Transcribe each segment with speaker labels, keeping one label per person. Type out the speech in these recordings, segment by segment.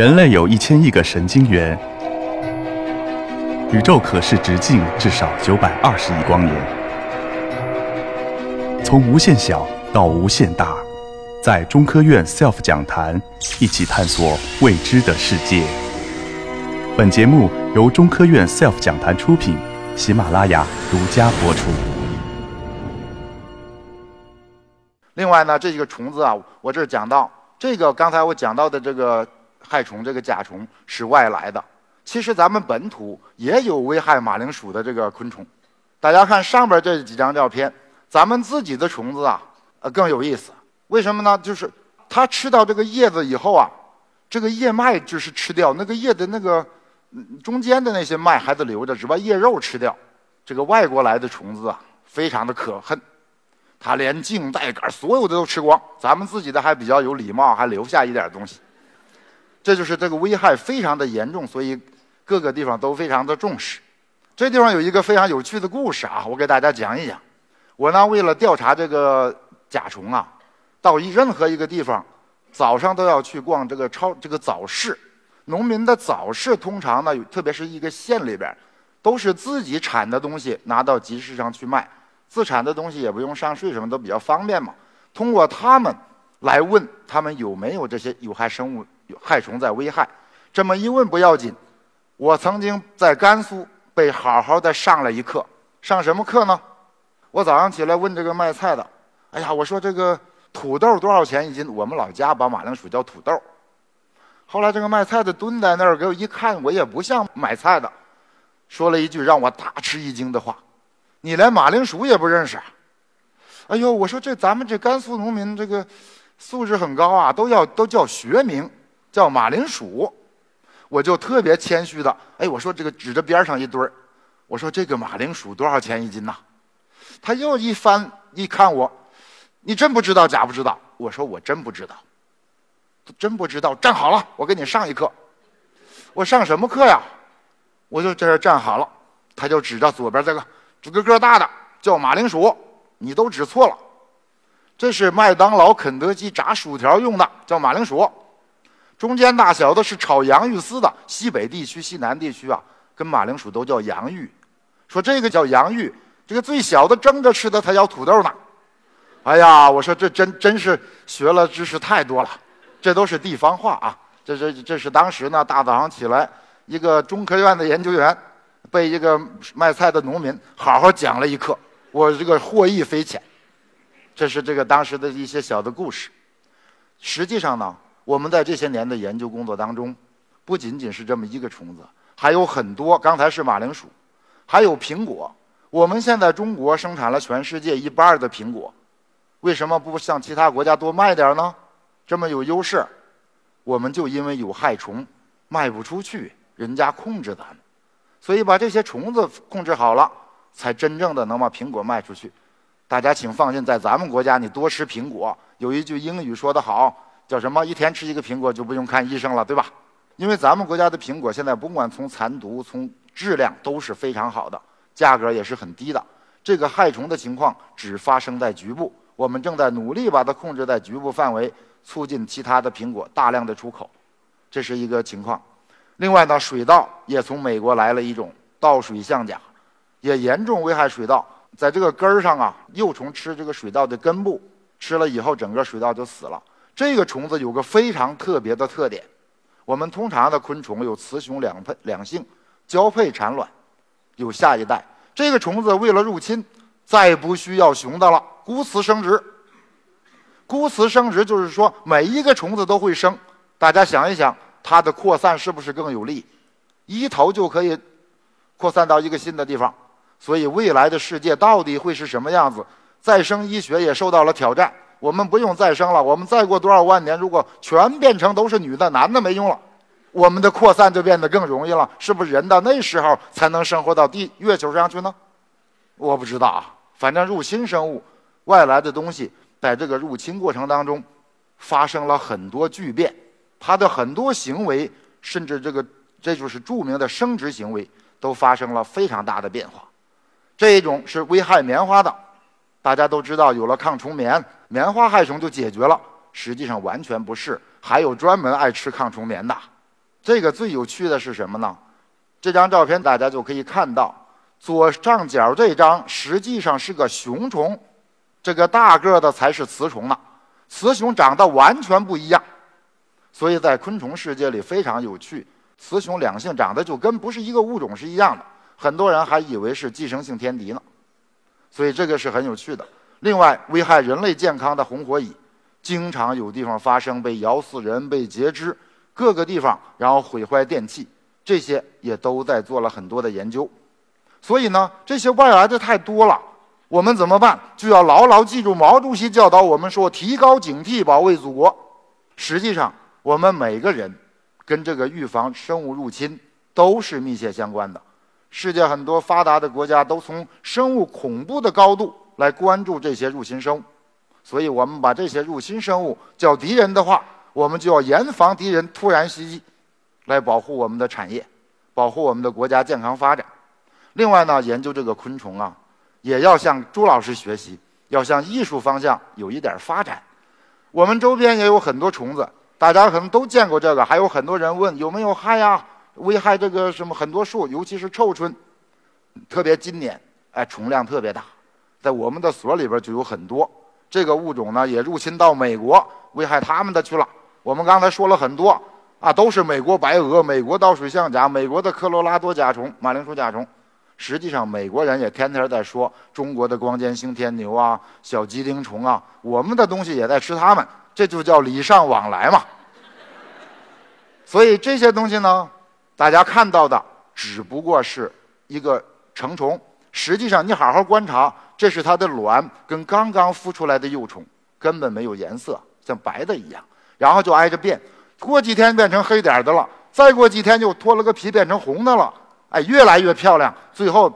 Speaker 1: 人类有一千亿个神经元，宇宙可视直径至少九百二十亿光年。从无限小到无限大，在中科院 SELF 讲坛一起探索未知的世界。本节目由中科院 SELF 讲坛出品，喜马拉雅独家播出。
Speaker 2: 另外呢，这几个虫子啊，我这儿讲到这个，刚才我讲到的这个害虫，这个甲虫是外来的。其实咱们本土也有危害马铃薯的这个昆虫。大家看上边这几张照片，咱们自己的虫子啊，呃更有意思。为什么呢？就是它吃到这个叶子以后啊，这个叶脉就是吃掉，那个叶的那个嗯中间的那些脉还得留着，只把叶肉吃掉。这个外国来的虫子啊，非常的可恨。它连茎带杆所有的都吃光，咱们自己的还比较有礼貌，还留下一点东西。这就是这个危害非常的严重，所以各个地方都非常的重视。这地方有一个非常有趣的故事啊，我给大家讲一讲。我呢为了调查这个甲虫啊，到一任何一个地方，早上都要去逛这个超这个早市。农民的早市通常呢，特别是一个县里边，都是自己产的东西拿到集市上去卖。自产的东西也不用上税，什么都比较方便嘛。通过他们来问他们有没有这些有害生物、害虫在危害。这么一问不要紧，我曾经在甘肃被好好的上了一课。上什么课呢？我早上起来问这个卖菜的：“哎呀，我说这个土豆多少钱一斤？”我们老家把马铃薯叫土豆。后来这个卖菜的蹲在那儿给我一看，我也不像买菜的，说了一句让我大吃一惊的话。你连马铃薯也不认识？哎呦，我说这咱们这甘肃农民这个素质很高啊，都要都叫学名，叫马铃薯。我就特别谦虚的，哎，我说这个指着边上一堆儿，我说这个马铃薯多少钱一斤呐？他又一翻一看我，你真不知道假不知道？我说我真不知道，真不知道。站好了，我给你上一课。我上什么课呀？我就在这站好了，他就指着左边这个。这个个大的叫马铃薯，你都指错了，这是麦当劳、肯德基炸薯条用的，叫马铃薯。中间大小的是炒洋芋丝的，西北地区、西南地区啊，跟马铃薯都叫洋芋。说这个叫洋芋，这个最小的蒸着吃的才叫土豆呢。哎呀，我说这真真是学了知识太多了，这都是地方话啊。这这这是当时呢，大早上起来，一个中科院的研究员。被一个卖菜的农民好好讲了一课，我这个获益匪浅。这是这个当时的一些小的故事。实际上呢，我们在这些年的研究工作当中，不仅仅是这么一个虫子，还有很多。刚才是马铃薯，还有苹果。我们现在中国生产了全世界一半的苹果，为什么不向其他国家多卖点呢？这么有优势，我们就因为有害虫，卖不出去，人家控制咱们。所以把这些虫子控制好了，才真正的能把苹果卖出去。大家请放心，在咱们国家，你多吃苹果。有一句英语说得好，叫什么？一天吃一个苹果就不用看医生了，对吧？因为咱们国家的苹果现在不管从残毒、从质量都是非常好的，价格也是很低的。这个害虫的情况只发生在局部，我们正在努力把它控制在局部范围，促进其他的苹果大量的出口。这是一个情况。另外呢，水稻也从美国来了一种稻水象甲，也严重危害水稻。在这个根儿上啊，幼虫吃这个水稻的根部，吃了以后，整个水稻就死了。这个虫子有个非常特别的特点，我们通常的昆虫有雌雄两配两性，交配产卵，有下一代。这个虫子为了入侵，再不需要雄的了，孤雌生殖。孤雌生殖就是说，每一个虫子都会生。大家想一想。它的扩散是不是更有利？一头就可以扩散到一个新的地方，所以未来的世界到底会是什么样子？再生医学也受到了挑战。我们不用再生了，我们再过多少万年，如果全变成都是女的，男的没用了，我们的扩散就变得更容易了。是不是人到那时候才能生活到地月球上去呢？我不知道啊，反正入侵生物、外来的东西，在这个入侵过程当中，发生了很多巨变。它的很多行为，甚至这个，这就是著名的生殖行为，都发生了非常大的变化。这一种是危害棉花的，大家都知道，有了抗虫棉，棉花害虫就解决了。实际上完全不是，还有专门爱吃抗虫棉的。这个最有趣的是什么呢？这张照片大家就可以看到，左上角这张实际上是个雄虫，这个大个的才是雌虫呢。雌雄长得完全不一样，所以在昆虫世界里非常有趣。雌雄两性长得就跟不是一个物种是一样的，很多人还以为是寄生性天敌呢。所以这个是很有趣的。另外，危害人类健康的红火蚁，经常有地方发生被咬死人、被截肢，各个地方然后毁坏电器，这些也都在做了很多的研究。所以呢，这些外来的太多了。我们怎么办？就要牢牢记住毛主席教导我们说：提高警惕，保卫祖国。实际上，我们每个人跟这个预防生物入侵都是密切相关的。世界很多发达的国家都从生物恐怖的高度来关注这些入侵生物，所以我们把这些入侵生物叫敌人的话，我们就要严防敌人突然袭击，来保护我们的产业，保护我们的国家健康发展。另外呢，研究这个昆虫啊。也要向朱老师学习，要向艺术方向有一点发展。我们周边也有很多虫子，大家可能都见过这个。还有很多人问有没有害呀？危害这个什么很多树，尤其是臭椿。特别今年，哎，虫量特别大，在我们的所里边就有很多。这个物种呢，也入侵到美国，危害他们的去了。我们刚才说了很多啊，都是美国白蛾、美国倒水象甲、美国的科罗拉多甲虫、马铃薯甲虫。实际上，美国人也天天在说中国的光尖星天牛啊、小鸡丁虫啊，我们的东西也在吃它们，这就叫礼尚往来嘛。所以这些东西呢，大家看到的只不过是一个成虫，实际上你好好观察，这是它的卵跟刚刚孵出来的幼虫，根本没有颜色，像白的一样，然后就挨着变，过几天变成黑点的了，再过几天就脱了个皮变成红的了。哎，越来越漂亮，最后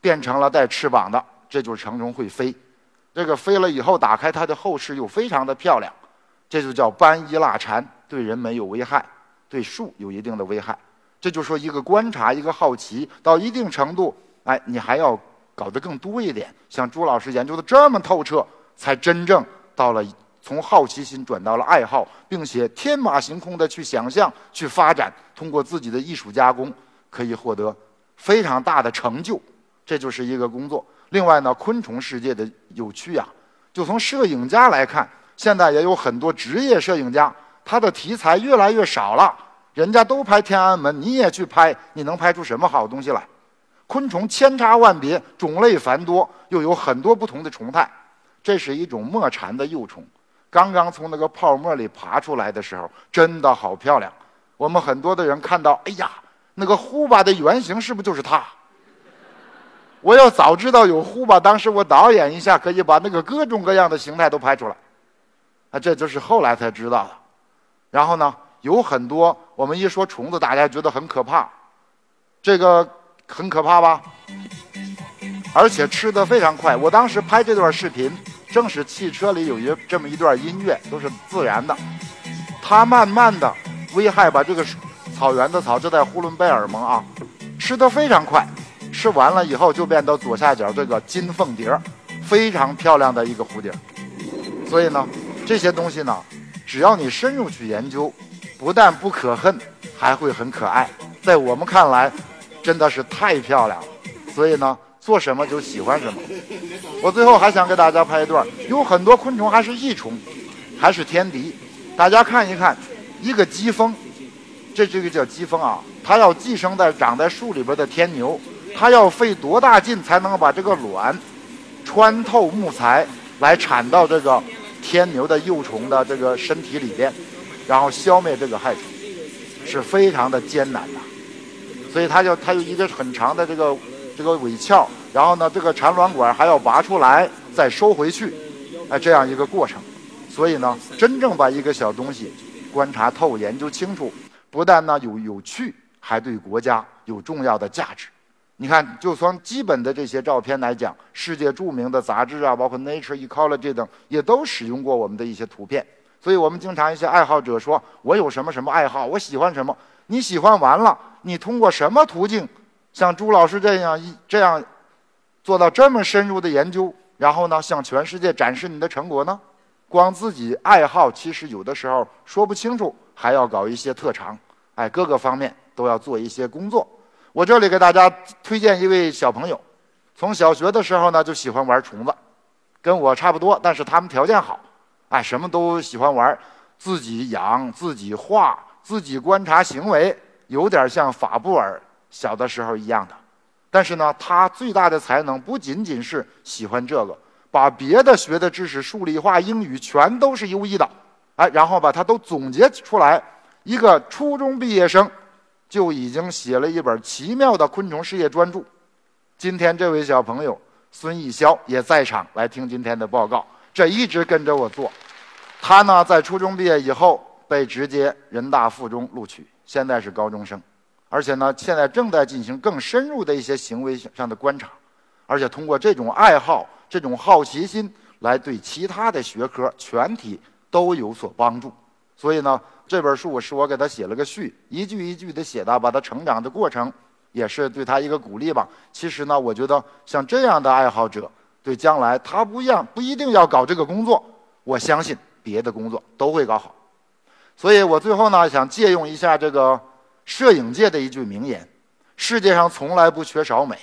Speaker 2: 变成了带翅膀的，这就是成虫会飞。这个飞了以后，打开它的后翅又非常的漂亮，这就叫斑衣蜡蝉，对人没有危害，对树有一定的危害。这就说一个观察，一个好奇，到一定程度，哎，你还要搞得更多一点。像朱老师研究的这么透彻，才真正到了从好奇心转到了爱好，并且天马行空的去想象、去发展，通过自己的艺术加工。可以获得非常大的成就，这就是一个工作。另外呢，昆虫世界的有趣啊，就从摄影家来看，现在也有很多职业摄影家，他的题材越来越少了。人家都拍天安门，你也去拍，你能拍出什么好东西来？昆虫千差万别，种类繁多，又有很多不同的虫态。这是一种墨蝉的幼虫，刚刚从那个泡沫里爬出来的时候，真的好漂亮。我们很多的人看到，哎呀。那个呼巴的原型是不是就是它？我要早知道有呼巴，当时我导演一下，可以把那个各种各样的形态都拍出来。啊，这就是后来才知道的。然后呢，有很多我们一说虫子，大家觉得很可怕，这个很可怕吧？而且吃的非常快。我当时拍这段视频，正是汽车里有一这么一段音乐，都是自然的。它慢慢的危害把这个。草原的草，就在呼伦贝尔盟？啊，吃的非常快，吃完了以后就变到左下角这个金凤蝶，非常漂亮的一个蝴蝶。所以呢，这些东西呢，只要你深入去研究，不但不可恨，还会很可爱。在我们看来，真的是太漂亮了。所以呢，做什么就喜欢什么。我最后还想给大家拍一段，有很多昆虫还是益虫，还是天敌。大家看一看，一个鸡蜂。这这个叫鸡蜂啊，它要寄生在长在树里边的天牛，它要费多大劲才能把这个卵穿透木材来产到这个天牛的幼虫的这个身体里边，然后消灭这个害虫，是非常的艰难的。所以它就它有一个很长的这个这个尾鞘，然后呢这个产卵管还要拔出来再收回去，哎这样一个过程。所以呢，真正把一个小东西观察透、研究清楚。不但呢有有趣，还对国家有重要的价值。你看，就从基本的这些照片来讲，世界著名的杂志啊，包括 Nature Ecology 等，也都使用过我们的一些图片。所以我们经常一些爱好者说：“我有什么什么爱好，我喜欢什么。”你喜欢完了，你通过什么途径，像朱老师这样一这样做到这么深入的研究，然后呢向全世界展示你的成果呢？光自己爱好，其实有的时候说不清楚。还要搞一些特长，哎，各个方面都要做一些工作。我这里给大家推荐一位小朋友，从小学的时候呢就喜欢玩虫子，跟我差不多，但是他们条件好，哎，什么都喜欢玩，自己养、自己画、自己观察行为，有点像法布尔小的时候一样的。但是呢，他最大的才能不仅仅是喜欢这个，把别的学的知识，数理化、英语全都是优异的，哎，然后把它都总结出来，一个初中毕业生。就已经写了一本奇妙的昆虫事业专著。今天这位小朋友孙逸潇也在场来听今天的报告，这一直跟着我做。他呢在初中毕业以后被直接人大附中录取，现在是高中生，而且呢现在正在进行更深入的一些行为上的观察，而且通过这种爱好、这种好奇心来对其他的学科全体都有所帮助。所以呢。这本书是我给他写了个序，一句一句的写的，把他成长的过程也是对他一个鼓励吧。其实呢，我觉得像这样的爱好者，对将来他不一样，不一定要搞这个工作，我相信别的工作都会搞好。所以我最后呢，想借用一下这个摄影界的一句名言：世界上从来不缺少美，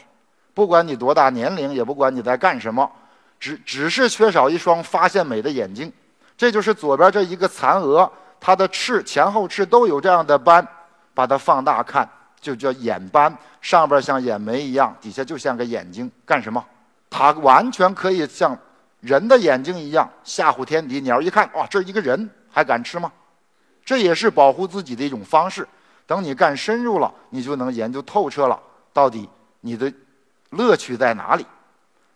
Speaker 2: 不管你多大年龄，也不管你在干什么，只只是缺少一双发现美的眼睛。这就是左边这一个蚕蛾。它的翅前后翅都有这样的斑，把它放大看就叫眼斑，上边像眼眉一样，底下就像个眼睛，干什么？它完全可以像人的眼睛一样吓唬天敌。鸟一看，哇，这一个人还敢吃吗？这也是保护自己的一种方式。等你干深入了，你就能研究透彻了，到底你的乐趣在哪里？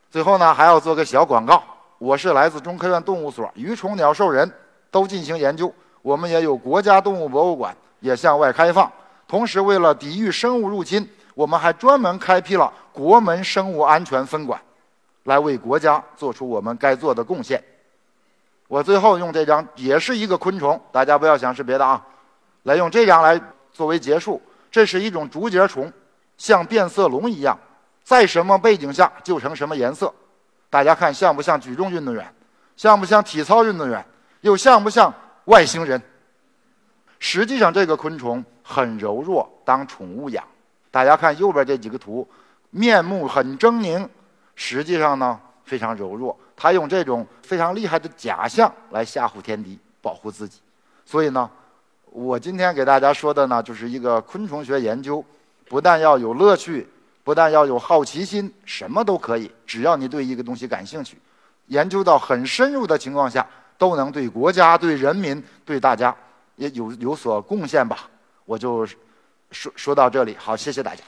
Speaker 2: 最后呢，还要做个小广告，我是来自中科院动物所，鱼虫鸟兽人都进行研究。我们也有国家动物博物馆，也向外开放。同时，为了抵御生物入侵，我们还专门开辟了国门生物安全分馆，来为国家做出我们该做的贡献。我最后用这张，也是一个昆虫，大家不要想是别的啊，来用这张来作为结束。这是一种竹节虫，像变色龙一样，在什么背景下就成什么颜色。大家看像不像举重运动员？像不像体操运动员？又像不像？外星人，实际上这个昆虫很柔弱，当宠物养。大家看右边这几个图，面目很狰狞，实际上呢非常柔弱。它用这种非常厉害的假象来吓唬天敌，保护自己。所以呢，我今天给大家说的呢，就是一个昆虫学研究，不但要有乐趣，不但要有好奇心，什么都可以，只要你对一个东西感兴趣，研究到很深入的情况下。都能对国家、对人民、对大家也有有所贡献吧？我就说说到这里，好，谢谢大家。